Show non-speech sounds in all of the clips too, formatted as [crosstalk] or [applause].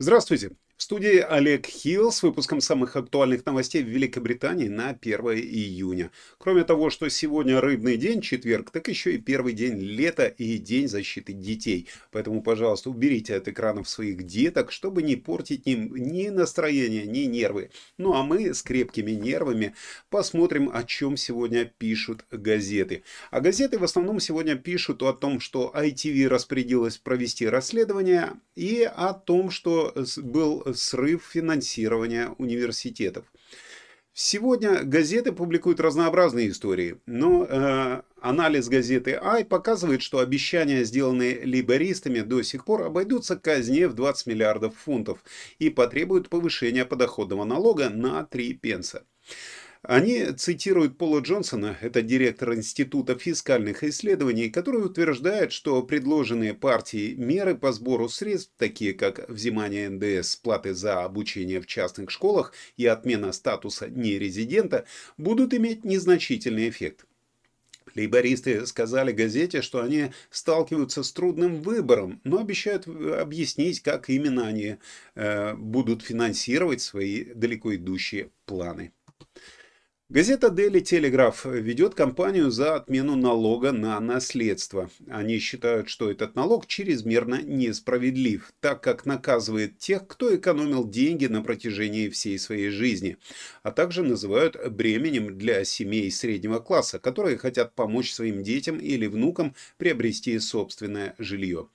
Здравствуйте! В студии Олег Хилл с выпуском самых актуальных новостей в Великобритании на 1 июня. Кроме того, что сегодня рыбный день, четверг, так еще и первый день лета и день защиты детей. Поэтому, пожалуйста, уберите от экранов своих деток, чтобы не портить им ни настроение, ни нервы. Ну а мы с крепкими нервами посмотрим, о чем сегодня пишут газеты. А газеты в основном сегодня пишут о том, что ITV распорядилась провести расследование и о том, что был срыв финансирования университетов. Сегодня газеты публикуют разнообразные истории, но э, анализ газеты «Ай» показывает, что обещания, сделанные либористами, до сих пор обойдутся казне в 20 миллиардов фунтов и потребуют повышения подоходного налога на 3 пенса. Они цитируют Пола Джонсона, это директор Института фискальных исследований, который утверждает, что предложенные партией меры по сбору средств, такие как взимание НДС платы за обучение в частных школах и отмена статуса нерезидента, будут иметь незначительный эффект. Лейбористы сказали газете, что они сталкиваются с трудным выбором, но обещают объяснить, как именно они э, будут финансировать свои далеко идущие планы. Газета Daily Telegraph ведет кампанию за отмену налога на наследство. Они считают, что этот налог чрезмерно несправедлив, так как наказывает тех, кто экономил деньги на протяжении всей своей жизни, а также называют бременем для семей среднего класса, которые хотят помочь своим детям или внукам приобрести собственное жилье.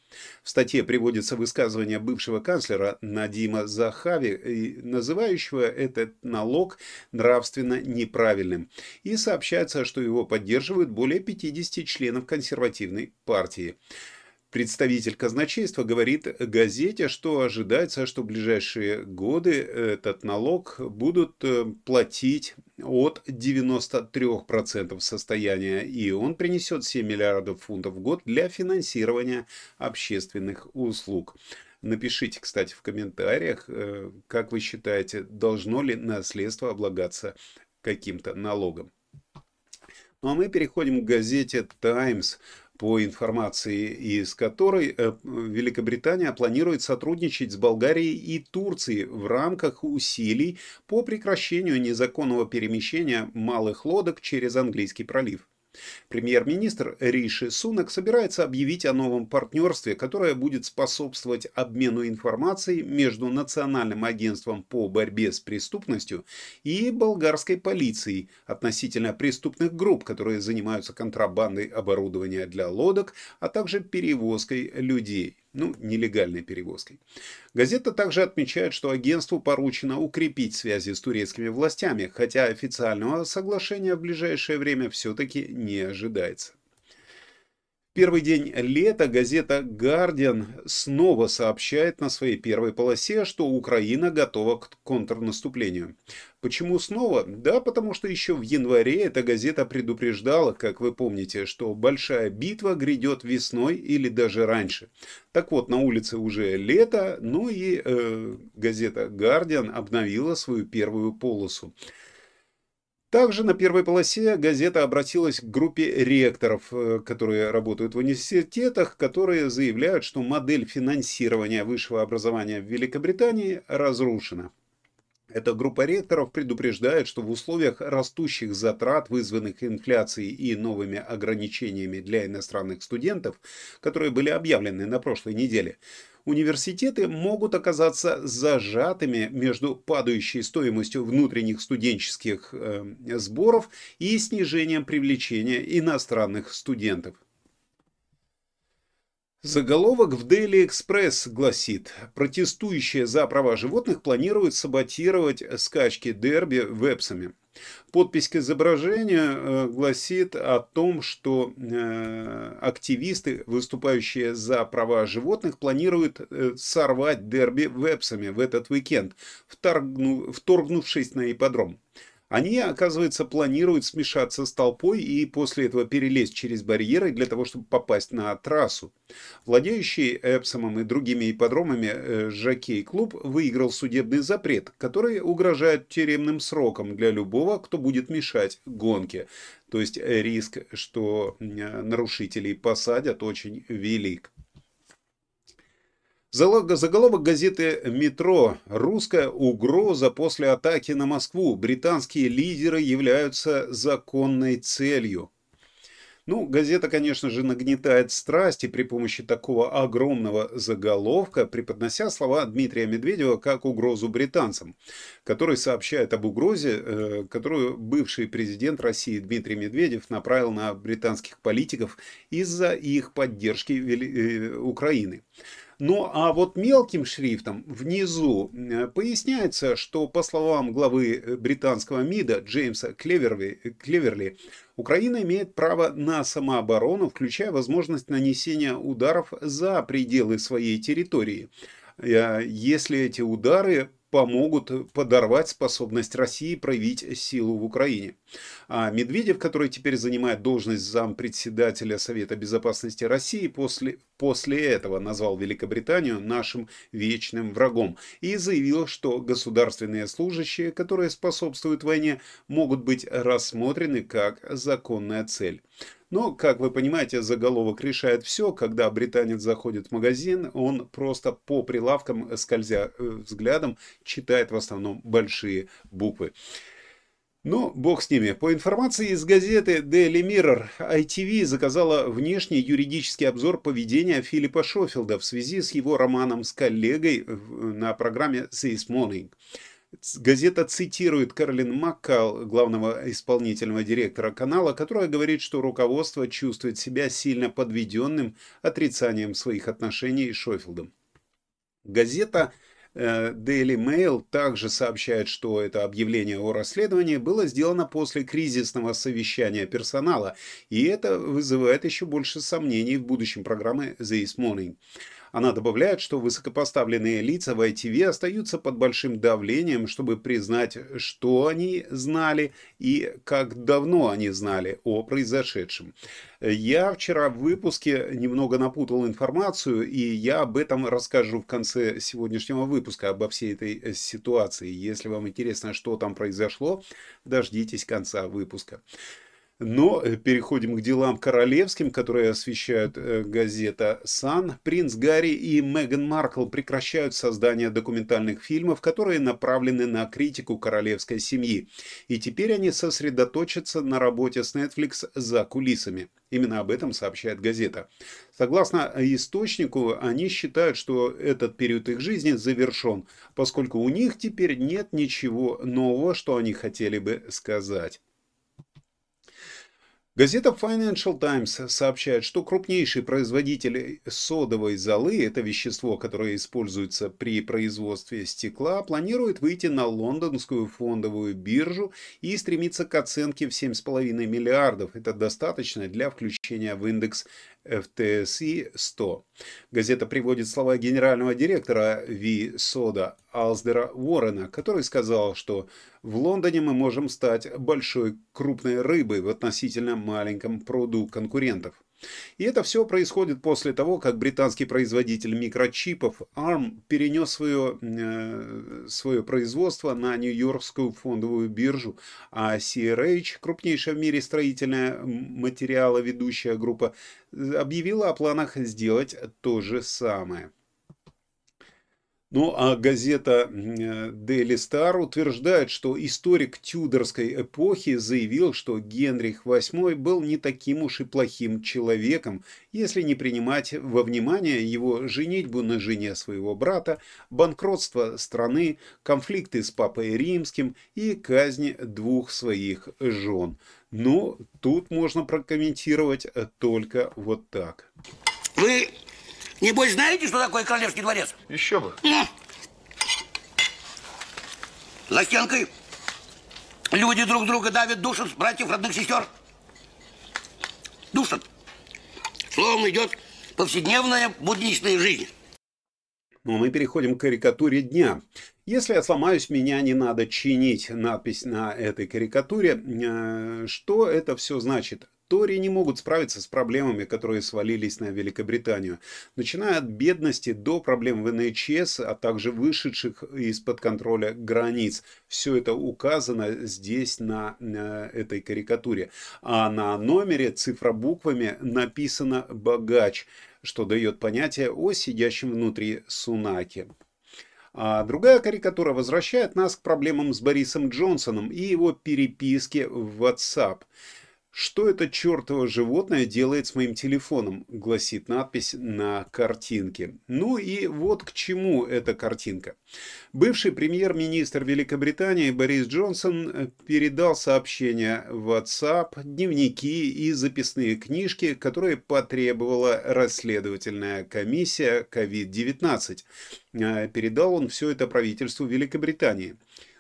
В статье приводится высказывание бывшего канцлера Надима Захави, называющего этот налог нравственно неправильным, и сообщается, что его поддерживают более 50 членов консервативной партии. Представитель казначейства говорит газете, что ожидается, что в ближайшие годы этот налог будут э, платить от 93% состояния, и он принесет 7 миллиардов фунтов в год для финансирования общественных услуг. Напишите, кстати, в комментариях, э, как вы считаете, должно ли наследство облагаться каким-то налогом. Ну а мы переходим к газете «Таймс», по информации из которой э, Великобритания планирует сотрудничать с Болгарией и Турцией в рамках усилий по прекращению незаконного перемещения малых лодок через Английский пролив. Премьер-министр Риши Сунак собирается объявить о новом партнерстве, которое будет способствовать обмену информацией между Национальным агентством по борьбе с преступностью и болгарской полицией относительно преступных групп, которые занимаются контрабандой оборудования для лодок, а также перевозкой людей ну, нелегальной перевозкой. Газета также отмечает, что агентству поручено укрепить связи с турецкими властями, хотя официального соглашения в ближайшее время все-таки не ожидается. Первый день лета газета «Гардиан» снова сообщает на своей первой полосе, что Украина готова к контрнаступлению. Почему снова? Да, потому что еще в январе эта газета предупреждала, как вы помните, что большая битва грядет весной или даже раньше. Так вот, на улице уже лето, ну и э, газета «Гардиан» обновила свою первую полосу. Также на первой полосе газета обратилась к группе ректоров, э, которые работают в университетах, которые заявляют, что модель финансирования высшего образования в Великобритании разрушена. Эта группа ректоров предупреждает, что в условиях растущих затрат, вызванных инфляцией и новыми ограничениями для иностранных студентов, которые были объявлены на прошлой неделе, университеты могут оказаться зажатыми между падающей стоимостью внутренних студенческих э, сборов и снижением привлечения иностранных студентов. Заголовок в Daily Express гласит, протестующие за права животных планируют саботировать скачки дерби вебсами. Подпись к изображению э, гласит о том, что э, активисты, выступающие за права животных, планируют э, сорвать дерби вебсами в этот уикенд, вторгнувшись на ипподром. Они, оказывается, планируют смешаться с толпой и после этого перелезть через барьеры для того, чтобы попасть на трассу. Владеющий Эпсомом и другими ипподромами э, Жокей-клуб выиграл судебный запрет, который угрожает тюремным сроком для любого, кто будет мешать гонке. То есть риск, что нарушителей посадят, очень велик. Заголовок газеты «Метро». Русская угроза после атаки на Москву. Британские лидеры являются законной целью. Ну, газета, конечно же, нагнетает страсти при помощи такого огромного заголовка, преподнося слова Дмитрия Медведева как угрозу британцам, который сообщает об угрозе, э, которую бывший президент России Дмитрий Медведев направил на британских политиков из-за их поддержки э, Украины. Ну а вот мелким шрифтом внизу э, поясняется, что по словам главы э, британского МИДа Джеймса Клеверли, Клеверли, Украина имеет право на самооборону, включая возможность нанесения ударов за пределы своей территории э, если эти удары помогут подорвать способность России проявить силу в Украине. А Медведев, который теперь занимает должность зампредседателя Совета Безопасности России, после, после этого назвал Великобританию нашим вечным врагом и заявил, что государственные служащие, которые способствуют войне, могут быть рассмотрены как законная цель. Но, как вы понимаете, заголовок решает все. Когда британец заходит в магазин, он просто по прилавкам, скользя э, взглядом, читает в основном большие буквы. Но бог с ними. По информации из газеты Daily Mirror, ITV заказала внешний юридический обзор поведения Филиппа Шофилда в связи с его романом с коллегой на программе This Morning. Газета цитирует Карлин Маккал, главного исполнительного директора канала, которая говорит, что руководство чувствует себя сильно подведенным отрицанием своих отношений с Шофилдом. Газета Daily Mail также сообщает, что это объявление о расследовании было сделано после кризисного совещания персонала, и это вызывает еще больше сомнений в будущем программы This Morning. Она добавляет, что высокопоставленные лица в ITV остаются под большим давлением, чтобы признать, что они знали и как давно они знали о произошедшем. Я вчера в выпуске немного напутал информацию, и я об этом расскажу в конце сегодняшнего выпуска, обо всей этой ситуации. Если вам интересно, что там произошло, дождитесь конца выпуска. Но э, переходим к делам королевским, которые освещают э, газета «Сан». Принц Гарри и Меган Маркл прекращают создание документальных фильмов, которые направлены на критику королевской семьи. И теперь они сосредоточатся на работе с Netflix за кулисами. Именно об этом сообщает газета. Согласно источнику, они считают, что этот период их жизни завершен, поскольку у них теперь нет ничего нового, что они хотели бы сказать. Газета Financial Times сообщает, что крупнейший производитель содовой золы, это вещество, которое используется при производстве стекла, планирует выйти на лондонскую фондовую биржу и стремится к оценке в 7,5 миллиардов. Это достаточно для включения в индекс FTSE 100. Газета приводит слова генерального директора Ви Сода Алсдера Уоррена, который сказал, что в Лондоне мы можем стать большой крупной рыбой в относительно маленьком пруду конкурентов. И это все происходит после того, как британский производитель микрочипов ARM перенес свое, э, свое производство на Нью-Йоркскую фондовую биржу, а CRH, крупнейшая в мире строительная материаловедущая группа, объявила о планах сделать то же самое. Ну а газета Daily Star утверждает, что историк Тюдорской эпохи заявил, что Генрих VIII был не таким уж и плохим человеком, если не принимать во внимание его женитьбу на жене своего брата, банкротство страны, конфликты с папой римским и казни двух своих жен. Но тут можно прокомментировать только вот так. Вы Небось, знаете, что такое королевский дворец? Еще бы. Ну. За стенкой люди друг друга давят, душат, братьев, родных сестер. Душат. Словом, идет повседневная будничная жизнь. Ну, мы переходим к карикатуре дня. Если я сломаюсь, меня не надо чинить. Надпись на этой карикатуре. Э, что это все значит? Тори не могут справиться с проблемами, которые свалились на Великобританию, начиная от бедности до проблем в НХС, а также вышедших из-под контроля границ. Все это указано здесь на, этой карикатуре. А на номере цифробуквами написано «богач». что дает понятие о сидящем внутри Сунаке. А другая карикатура возвращает нас к проблемам с Борисом Джонсоном и его переписке в WhatsApp. «Что это чертово животное делает с моим телефоном?» – гласит надпись на картинке. Ну и вот к чему эта картинка. Бывший премьер-министр Великобритании Борис Джонсон э, передал сообщения в WhatsApp, дневники и записные книжки, которые потребовала расследовательная комиссия COVID-19. Э, передал он все это правительству Великобритании.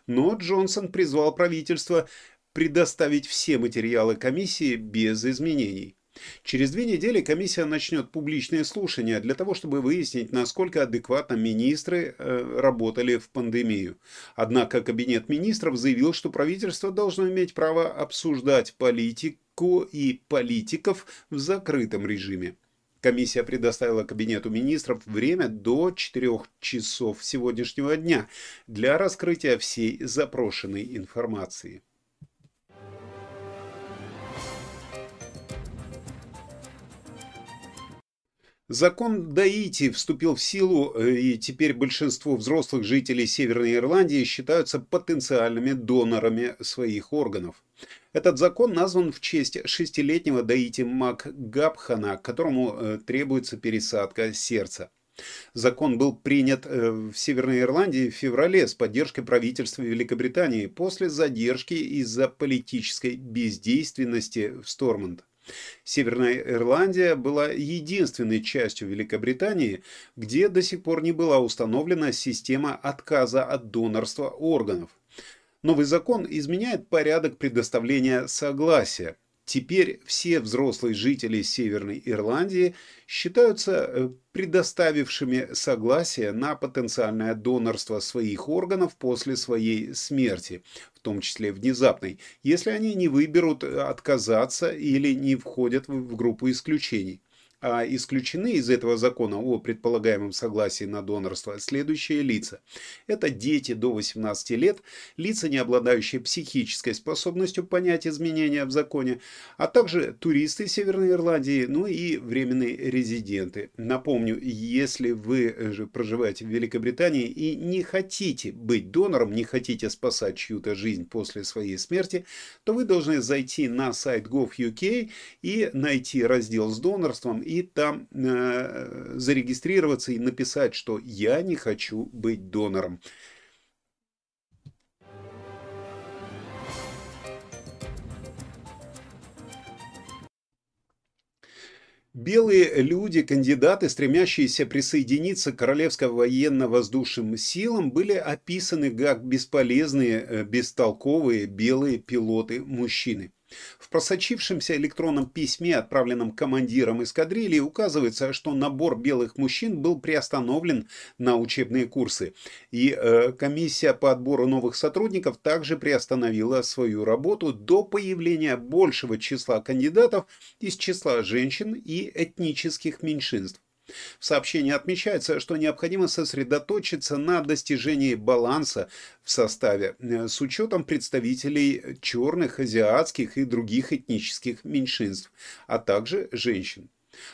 Но Джонсон призвал правительство предоставить все материалы комиссии без изменений. Через две недели комиссия начнет публичные слушания для того, чтобы выяснить, насколько адекватно министры э, работали в пандемию. Однако Кабинет министров заявил, что правительство должно иметь право обсуждать политику и политиков в закрытом режиме. Комиссия предоставила Кабинету министров время до 4 часов сегодняшнего дня для раскрытия всей запрошенной информации. Закон Даити вступил в силу, э, и теперь большинство взрослых жителей Северной Ирландии считаются потенциальными донорами своих органов. Этот закон назван в честь шестилетнего Даити Макгабхана, которому э, требуется пересадка сердца. Закон был принят э, в Северной Ирландии в феврале с поддержкой правительства Великобритании после задержки из-за политической бездейственности в Стормонд. Северная Ирландия была единственной частью Великобритании, где до сих пор не была установлена система отказа от донорства органов. Новый закон изменяет порядок предоставления согласия. Теперь все взрослые жители Северной Ирландии считаются э, предоставившими согласие на потенциальное донорство своих органов после своей смерти, том числе внезапной, если они не выберут отказаться или не входят в группу исключений исключены из этого закона о предполагаемом согласии на донорство следующие лица. Это дети до 18 лет, лица, не обладающие психической способностью понять изменения в законе, а также туристы Северной Ирландии, ну и временные резиденты. Напомню, если вы же проживаете в Великобритании и не хотите быть донором, не хотите спасать чью-то жизнь после своей смерти, то вы должны зайти на сайт gov.uk и найти раздел с донорством и там э, зарегистрироваться и написать, что я не хочу быть донором. Белые люди, кандидаты, стремящиеся присоединиться к Королевским военно-воздушным силам, были описаны как бесполезные, э, бестолковые белые пилоты-мужчины. В просочившемся электронном письме, отправленном командиром эскадрильи, указывается, что набор белых мужчин был приостановлен на учебные курсы, и э, комиссия по отбору новых сотрудников также приостановила свою работу до появления большего числа кандидатов из числа женщин и этнических меньшинств. В сообщении отмечается, что необходимо сосредоточиться на достижении баланса в составе э, с учетом представителей черных, азиатских и других этнических меньшинств, а также женщин.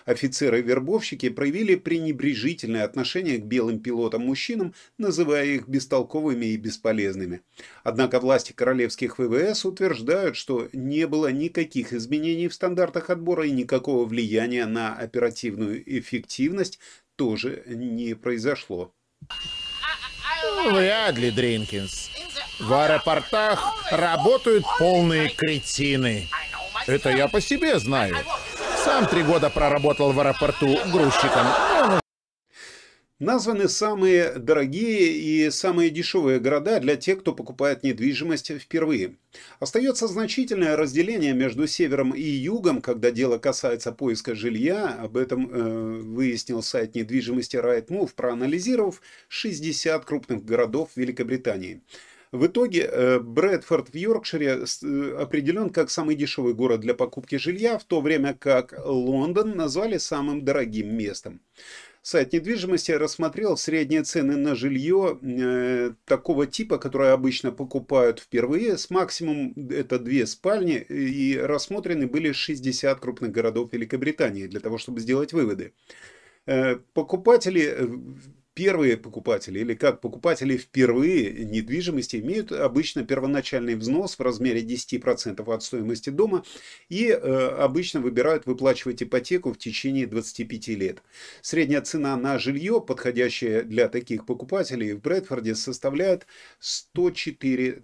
Офицеры-вербовщики проявили пренебрежительное отношение к белым пилотам-мужчинам, называя их бестолковыми и бесполезными. Однако власти королевских ВВС утверждают, что не было никаких изменений в стандартах отбора и никакого влияния на оперативную эффективность тоже не произошло. Вряд ли, Дринкинс. В аэропортах работают полные кретины. Это я по себе знаю. Сам три года проработал в аэропорту грузчиком. Названы самые дорогие и самые дешевые города для тех, кто покупает недвижимость впервые. Остается значительное разделение между севером и югом, когда дело касается поиска жилья. Об этом э, выяснил сайт недвижимости Rightmove, проанализировав 60 крупных городов Великобритании. В итоге э, Брэдфорд в Йоркшире э, определен как самый дешевый город для покупки жилья, в то время как Лондон назвали самым дорогим местом. Сайт недвижимости рассмотрел средние цены на жилье э, такого типа, которое обычно покупают впервые, с максимум это две спальни, и рассмотрены были 60 крупных городов Великобритании для того, чтобы сделать выводы. Покупатели Первые покупатели или как покупатели впервые недвижимости имеют обычно первоначальный взнос в размере 10% от стоимости дома и э, обычно выбирают выплачивать ипотеку в течение 25 лет. Средняя цена на жилье, подходящее для таких покупателей в Брэдфорде, составляет 104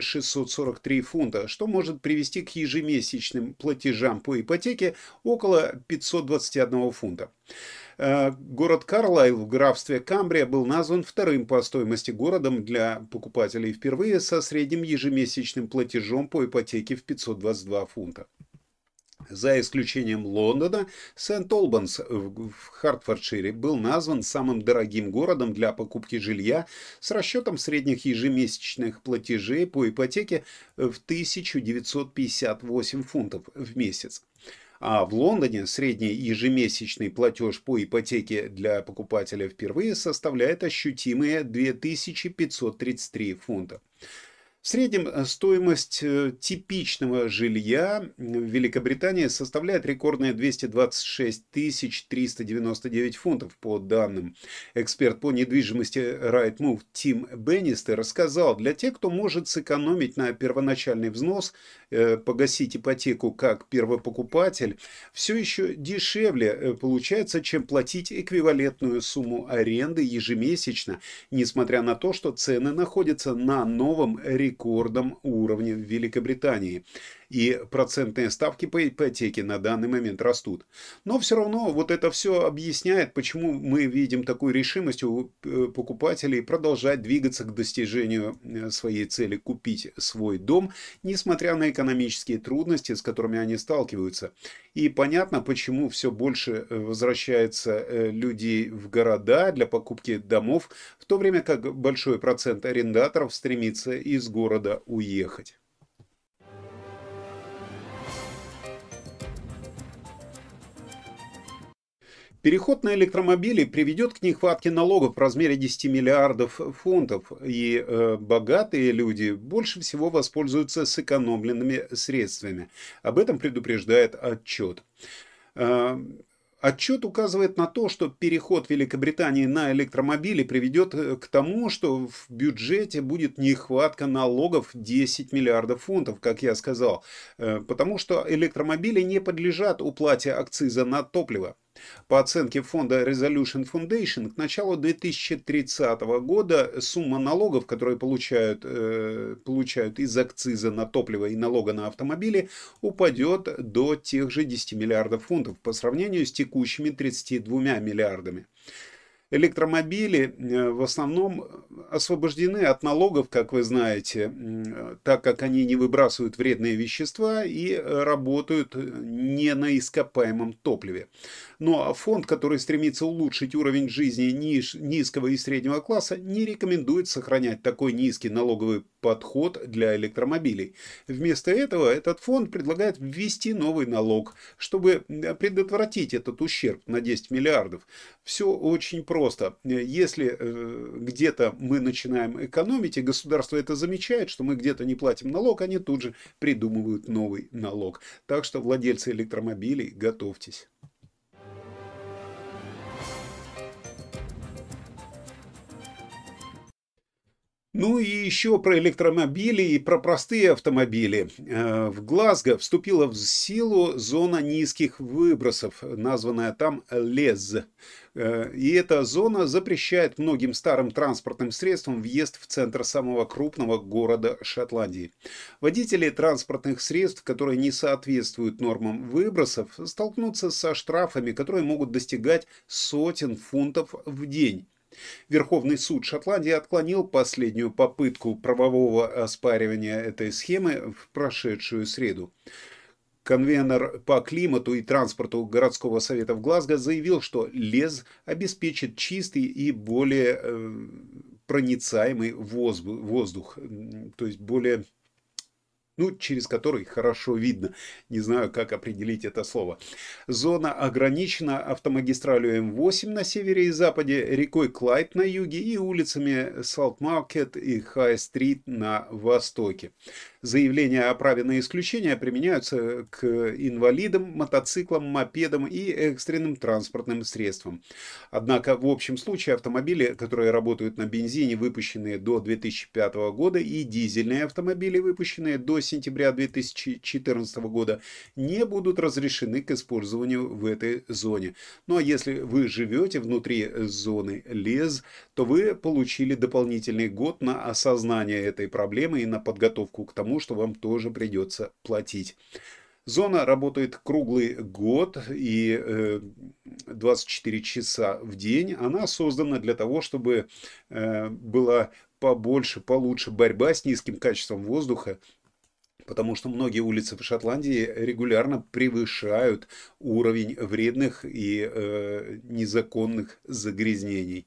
643 фунта, что может привести к ежемесячным платежам по ипотеке около 521 фунта. Э, город Карлайл в графстве Камбрия был назван вторым по стоимости городом для покупателей впервые со средним ежемесячным платежом по ипотеке в 522 фунта. За исключением Лондона, Сент-Олбанс в Хартфордшире был назван самым дорогим городом для покупки жилья с расчетом средних ежемесячных платежей по ипотеке в 1958 фунтов в месяц. А в Лондоне средний ежемесячный платеж по ипотеке для покупателя впервые составляет ощутимые 2533 фунта. В среднем э, стоимость э, типичного жилья в Великобритании составляет рекордные 226 399 фунтов по данным. Эксперт по недвижимости Rightmove Тим Беннистер рассказал, для тех, кто может сэкономить на первоначальный взнос, э, погасить ипотеку как первопокупатель, все еще дешевле получается, чем платить эквивалентную сумму аренды ежемесячно, несмотря на то, что цены находятся на новом рекордном рекордом уровня в Великобритании и процентные ставки по ипотеке на данный момент растут. Но все равно вот это все объясняет, почему мы видим такую решимость у э, покупателей продолжать двигаться к достижению э, своей цели купить свой дом, несмотря на экономические трудности, с которыми они сталкиваются. И понятно, почему все больше э, возвращается людей в города для покупки домов, в то время как большой процент арендаторов стремится из города уехать. Переход на электромобили приведет к нехватке налогов в размере 10 миллиардов фунтов, и э, богатые люди больше всего воспользуются сэкономленными средствами. Об этом предупреждает отчет. Э, Отчет указывает на то, что переход Великобритании на электромобили приведет э, к тому, что в бюджете будет нехватка налогов 10 миллиардов фунтов, как я сказал, э, потому что электромобили не подлежат уплате акциза на топливо. По оценке фонда Resolution Foundation, к началу 2030 года сумма налогов, которые получают, э, получают из акциза на топливо и налога на автомобили, упадет до тех же 10 миллиардов фунтов по сравнению с текущими 32 миллиардами. Электромобили э, в основном освобождены от налогов, как вы знаете, так как они не выбрасывают вредные вещества и работают не на ископаемом топливе. Но ну, а фонд, который стремится улучшить уровень жизни низкого и среднего класса, не рекомендует сохранять такой низкий налоговый подход для электромобилей. Вместо этого этот фонд предлагает ввести новый налог, чтобы предотвратить этот ущерб на 10 миллиардов. Все очень просто. Если э, где-то мы начинаем экономить, и государство это замечает, что мы где-то не платим налог, они тут же придумывают новый налог. Так что владельцы электромобилей, готовьтесь. Ну и еще про электромобили и про простые автомобили. Э, в Глазго вступила в силу зона низких выбросов, названная там ЛЕЗ. Э, и эта зона запрещает многим старым транспортным средствам въезд в центр самого крупного города Шотландии. Водители транспортных средств, которые не соответствуют нормам выбросов, столкнутся со штрафами, которые могут достигать сотен фунтов в день. Верховный суд Шотландии отклонил последнюю попытку правового оспаривания этой схемы в прошедшую среду. Конвенер по климату и транспорту городского совета в Глазго заявил, что ЛЕЗ обеспечит чистый и более э, проницаемый воздух, то есть более ну, через который хорошо видно. Не знаю, как определить это слово. Зона ограничена автомагистралью М8 на севере и западе, рекой Клайд на юге и улицами Салт-Маркет и Хай-Стрит на востоке. Заявления о праве на исключение применяются к инвалидам, мотоциклам, мопедам и экстренным транспортным средствам. Однако в общем случае автомобили, которые работают на бензине, выпущенные до 2005 года, и дизельные автомобили, выпущенные до сентября 2014 года, не будут разрешены к использованию в этой зоне. Ну а если вы живете внутри зоны ЛЕЗ, то вы получили дополнительный год на осознание этой проблемы и на подготовку к тому, тому, что вам тоже придется платить. Зона работает круглый год и 24 э, часа в день. Она создана для того, чтобы э, была побольше, получше борьба с низким качеством воздуха, потому что многие улицы в Шотландии регулярно превышают уровень вредных и э, незаконных загрязнений.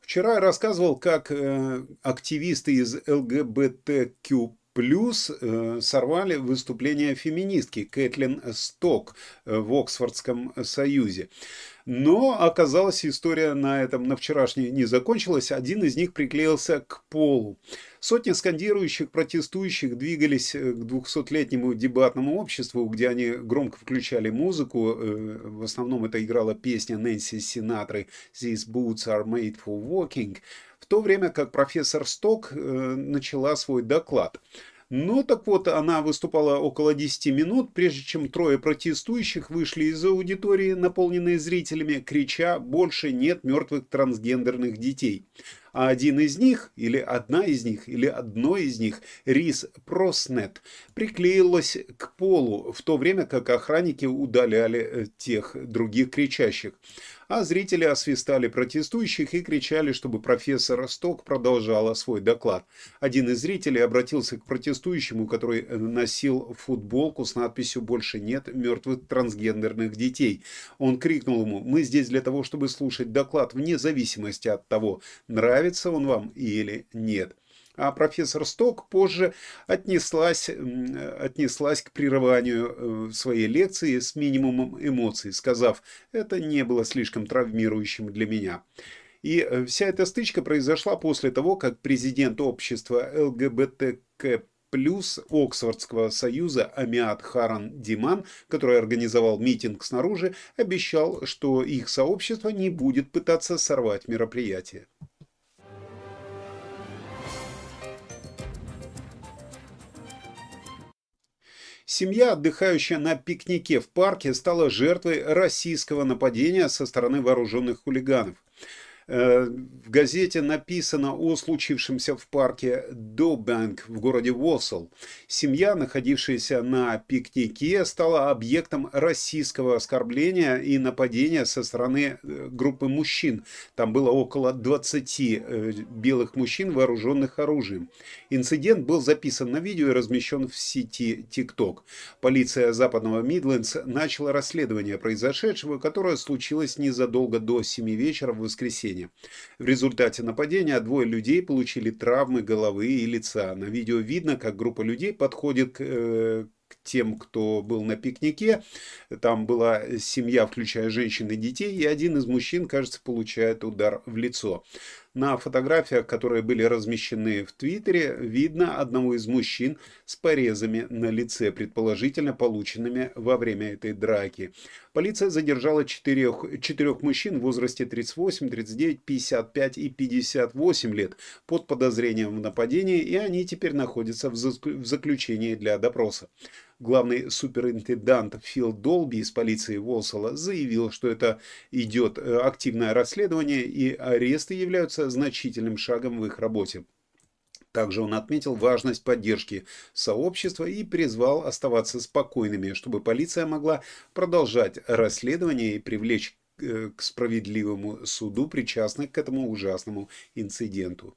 Вчера я рассказывал, как э, активисты из ЛГБТQ плюс э, сорвали выступление феминистки Кэтлин Сток э, в Оксфордском союзе. Но оказалось, история на этом на вчерашней не закончилась. Один из них приклеился к полу. Сотни скандирующих протестующих двигались э, к 200-летнему дебатному обществу, где они громко включали музыку. В основном это играла песня Нэнси Синатры «These boots are made for walking», то время как профессор Сток э, начала свой доклад. Ну, так вот, она выступала около 10 минут, прежде чем трое протестующих вышли из аудитории, наполненные зрителями, крича «Больше нет мертвых трансгендерных детей» а один из них, или одна из них, или одно из них, Рис Проснет, приклеилась к полу, в то время как охранники удаляли э, тех других кричащих а зрители освистали протестующих и кричали, чтобы профессор Сток продолжала свой доклад. Один из зрителей обратился к протестующему, который носил футболку с надписью «Больше нет мертвых трансгендерных детей». Он крикнул ему «Мы здесь для того, чтобы слушать доклад вне зависимости от того, нравится он вам или нет» а профессор Сток позже отнеслась, отнеслась к прерыванию э, своей лекции с минимумом эмоций, сказав, это не было слишком травмирующим для меня. И э, вся эта стычка произошла после того, как президент общества ЛГБТК плюс Оксфордского союза Амиат Харан Диман, который организовал митинг снаружи, обещал, что их сообщество не будет пытаться сорвать мероприятие. Семья, отдыхающая на пикнике в парке, стала жертвой российского нападения со стороны вооруженных хулиганов. Э, в газете написано о случившемся в парке Добанк в городе Уоссел. Семья, находившаяся на пикнике, стала объектом российского оскорбления и нападения со стороны э, группы мужчин. Там было около 20 э, белых мужчин, вооруженных оружием. Инцидент был записан на видео и размещен в сети TikTok. Полиция западного Мидлендс начала расследование произошедшего, которое случилось незадолго до 7 вечера в воскресенье нападения. В результате нападения двое людей получили травмы головы и лица. На видео видно, как группа людей подходит к, э, к тем, кто был на пикнике. Там была семья, включая женщин и детей, и один из мужчин, кажется, получает удар в лицо. На фотографиях, которые были размещены в Твиттере, видно одного из мужчин с порезами на лице, предположительно полученными во время этой драки. Полиция задержала четырех, четырех мужчин в возрасте 38, 39, 55 и 58 лет под подозрением в нападении, и они теперь находятся в заключении для допроса. Главный суперинтендант Фил Долби из полиции Волсала заявил, что это идет э, активное расследование и аресты являются значительным шагом в их работе. Также он отметил важность поддержки сообщества и призвал оставаться спокойными, чтобы полиция могла продолжать расследование и привлечь э, к справедливому суду причастных к этому ужасному инциденту.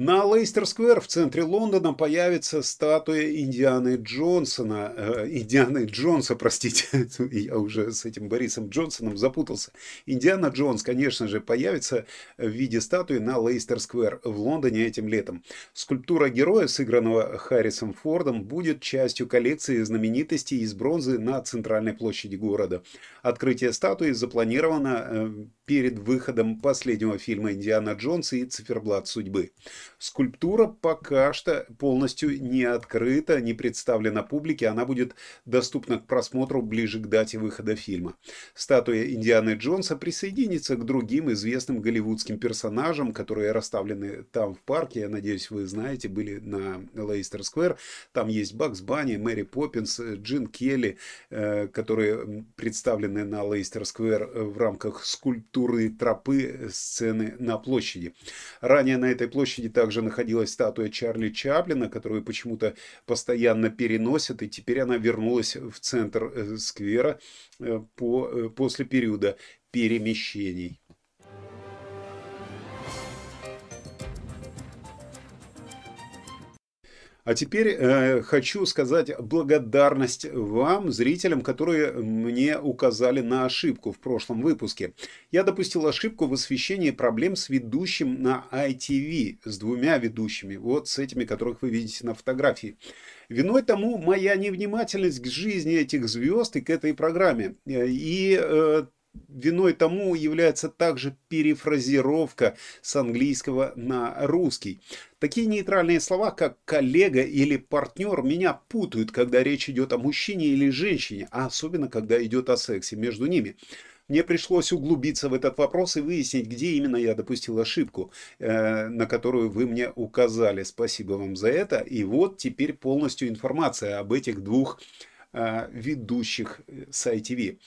На Лейстер-сквер в центре Лондона появится статуя Индианы Джонсона. Э, Индианы Джонса, простите, [laughs] я уже с этим Борисом Джонсоном запутался. Индиана Джонс, конечно же, появится в виде статуи на Лейстер-сквер в Лондоне этим летом. Скульптура героя, сыгранного Харрисоном Фордом, будет частью коллекции знаменитостей из бронзы на центральной площади города. Открытие статуи запланировано э, перед выходом последнего фильма «Индиана Джонс» и «Циферблат судьбы». Скульптура пока что полностью не открыта, не представлена публике, она будет доступна к просмотру ближе к дате выхода фильма. Статуя Индианы Джонса присоединится к другим известным голливудским персонажам, которые расставлены там в парке, я надеюсь, вы знаете, были на Лейстер Сквер. Там есть Бакс Банни, Мэри Поппинс, Джин Келли, э, которые представлены на Лейстер Сквер в рамках скульптуры тропы сцены на площади. Ранее на этой площади также находилась статуя Чарли Чаплина, которую почему-то постоянно переносят, и теперь она вернулась в центр э, сквера э, по, э, после периода перемещений. А теперь э, хочу сказать благодарность вам, зрителям, которые мне указали на ошибку в прошлом выпуске. Я допустил ошибку в освещении проблем с ведущим на ITV, с двумя ведущими, вот с этими, которых вы видите на фотографии. Виной тому моя невнимательность к жизни этих звезд и к этой программе. И э, виной тому является также перефразировка с английского на русский. Такие нейтральные слова, как коллега или партнер, меня путают, когда речь идет о мужчине или женщине, а особенно, когда идет о сексе между ними. Мне пришлось углубиться в этот вопрос и выяснить, где именно я допустил ошибку, э, на которую вы мне указали. Спасибо вам за это. И вот теперь полностью информация об этих двух э, ведущих э, с ITV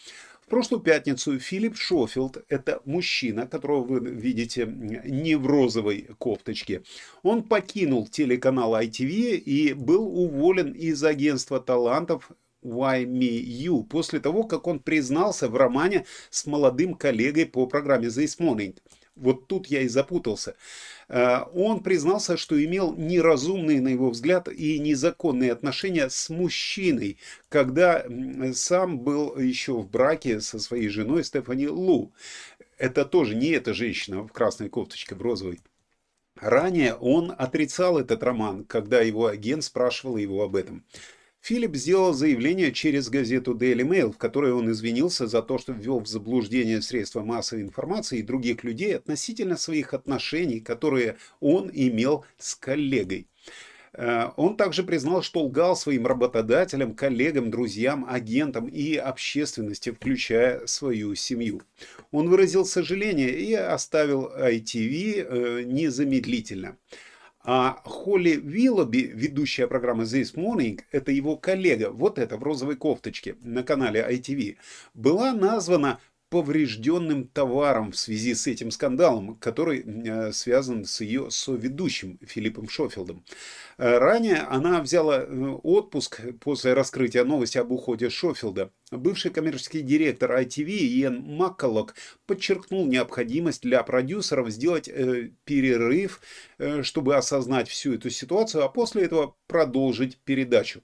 прошлую пятницу Филипп Шофилд, это мужчина, которого вы видите не в розовой кофточке, он покинул телеканал ITV и был уволен из агентства талантов Why Me You после того, как он признался в романе с молодым коллегой по программе This Morning. Вот тут я и запутался. Э, он признался, что имел неразумные, на его взгляд, и незаконные отношения с мужчиной, когда сам был еще в браке со своей женой Стефани Лу. Это тоже не эта женщина в красной кофточке, в розовой. Ранее он отрицал этот роман, когда его агент спрашивал его об этом. Филипп сделал заявление через газету Daily Mail, в которой он извинился за то, что ввел в заблуждение средства массовой информации и других людей относительно своих отношений, которые он имел с коллегой. Э, он также признал, что лгал своим работодателям, коллегам, друзьям, агентам и общественности, включая свою семью. Он выразил сожаление и оставил ITV э, незамедлительно. А Холли Виллоби, ведущая программы This Morning, это его коллега, вот это в розовой кофточке на канале ITV, была названа поврежденным товаром в связи с этим скандалом, который э, связан с ее соведущим Филиппом Шофилдом. Э, ранее она взяла э, отпуск после раскрытия новости об уходе Шофилда. Бывший коммерческий директор ITV Иэн Макколок подчеркнул необходимость для продюсеров сделать э, перерыв, э, чтобы осознать всю эту ситуацию, а после этого продолжить передачу.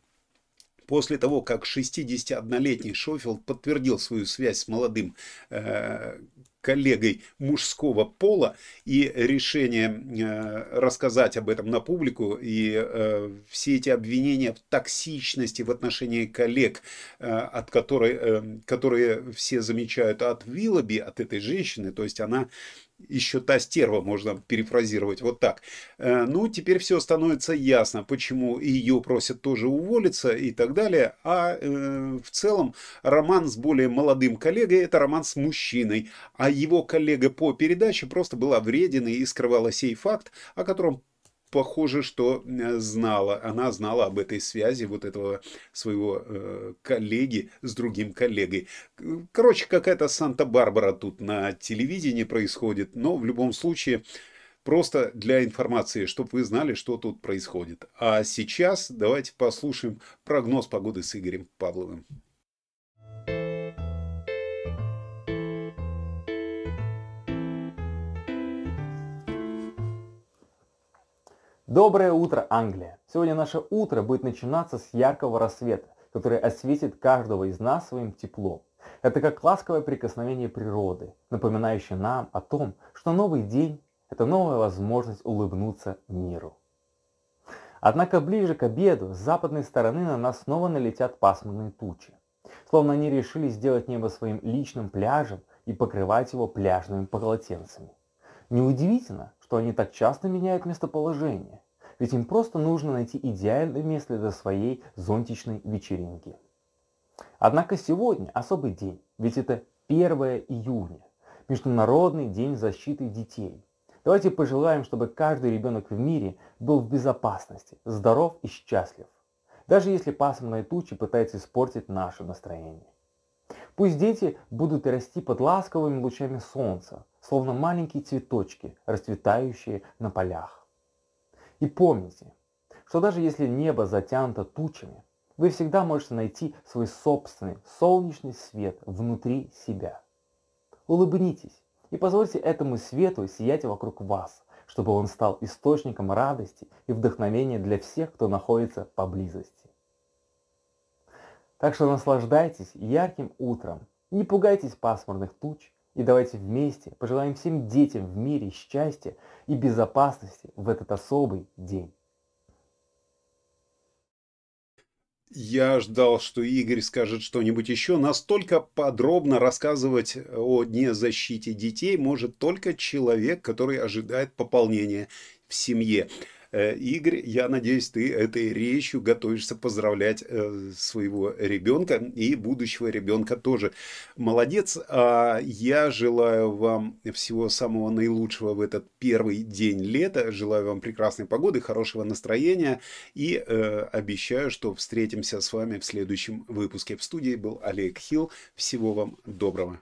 После того, как 61-летний Шофилд подтвердил свою связь с молодым э, коллегой мужского пола, и решение э, рассказать об этом на публику, и э, все эти обвинения в токсичности в отношении коллег, э, от которой, э, которые все замечают от Виллоби, от этой женщины, то есть она еще та стерва, можно перефразировать вот так. Э, ну, теперь все становится ясно, почему ее просят тоже уволиться и так далее. А э, в целом роман с более молодым коллегой – это роман с мужчиной. А его коллега по передаче просто была вреден и скрывала сей факт, о котором похоже, что э, знала, она знала об этой связи вот этого своего э, коллеги с другим коллегой. Короче, какая-то Санта-Барбара тут на телевидении происходит, но в любом случае просто для информации, чтобы вы знали, что тут происходит. А сейчас давайте послушаем прогноз погоды с Игорем Павловым. Доброе утро, Англия! Сегодня наше утро будет начинаться с яркого рассвета, который осветит каждого из нас своим теплом. Это как ласковое прикосновение природы, напоминающее нам о том, что новый день – это новая возможность улыбнуться миру. Однако ближе к обеду с западной стороны на нас снова налетят пасмурные тучи. Словно они решили сделать небо своим личным пляжем и покрывать его пляжными полотенцами. Неудивительно, что они так часто меняют местоположение, ведь им просто нужно найти идеальное место для своей зонтичной вечеринки. Однако сегодня особый день, ведь это 1 июня, Международный день защиты детей. Давайте пожелаем, чтобы каждый ребенок в мире был в безопасности, здоров и счастлив, даже если пасмурные тучи пытаются испортить наше настроение. Пусть дети будут расти под ласковыми лучами солнца, словно маленькие цветочки, расцветающие на полях. И помните, что даже если небо затянуто тучами, вы всегда можете найти свой собственный солнечный свет внутри себя. Улыбнитесь и позвольте этому свету сиять вокруг вас, чтобы он стал источником радости и вдохновения для всех, кто находится поблизости. Так что наслаждайтесь ярким утром, не пугайтесь пасмурных туч, и давайте вместе пожелаем всем детям в мире счастья и безопасности в этот особый день. Я ждал, что Игорь скажет что-нибудь еще. Настолько подробно рассказывать о Дне защиты детей может только человек, который ожидает пополнения в семье. Э, Игорь, я надеюсь, ты этой речью готовишься поздравлять э, своего ребенка и будущего ребенка тоже. Молодец. А я желаю вам всего самого наилучшего в этот первый день лета. Желаю вам прекрасной погоды, хорошего настроения и э, обещаю, что встретимся с вами в следующем выпуске. В студии был Олег Хилл. Всего вам доброго.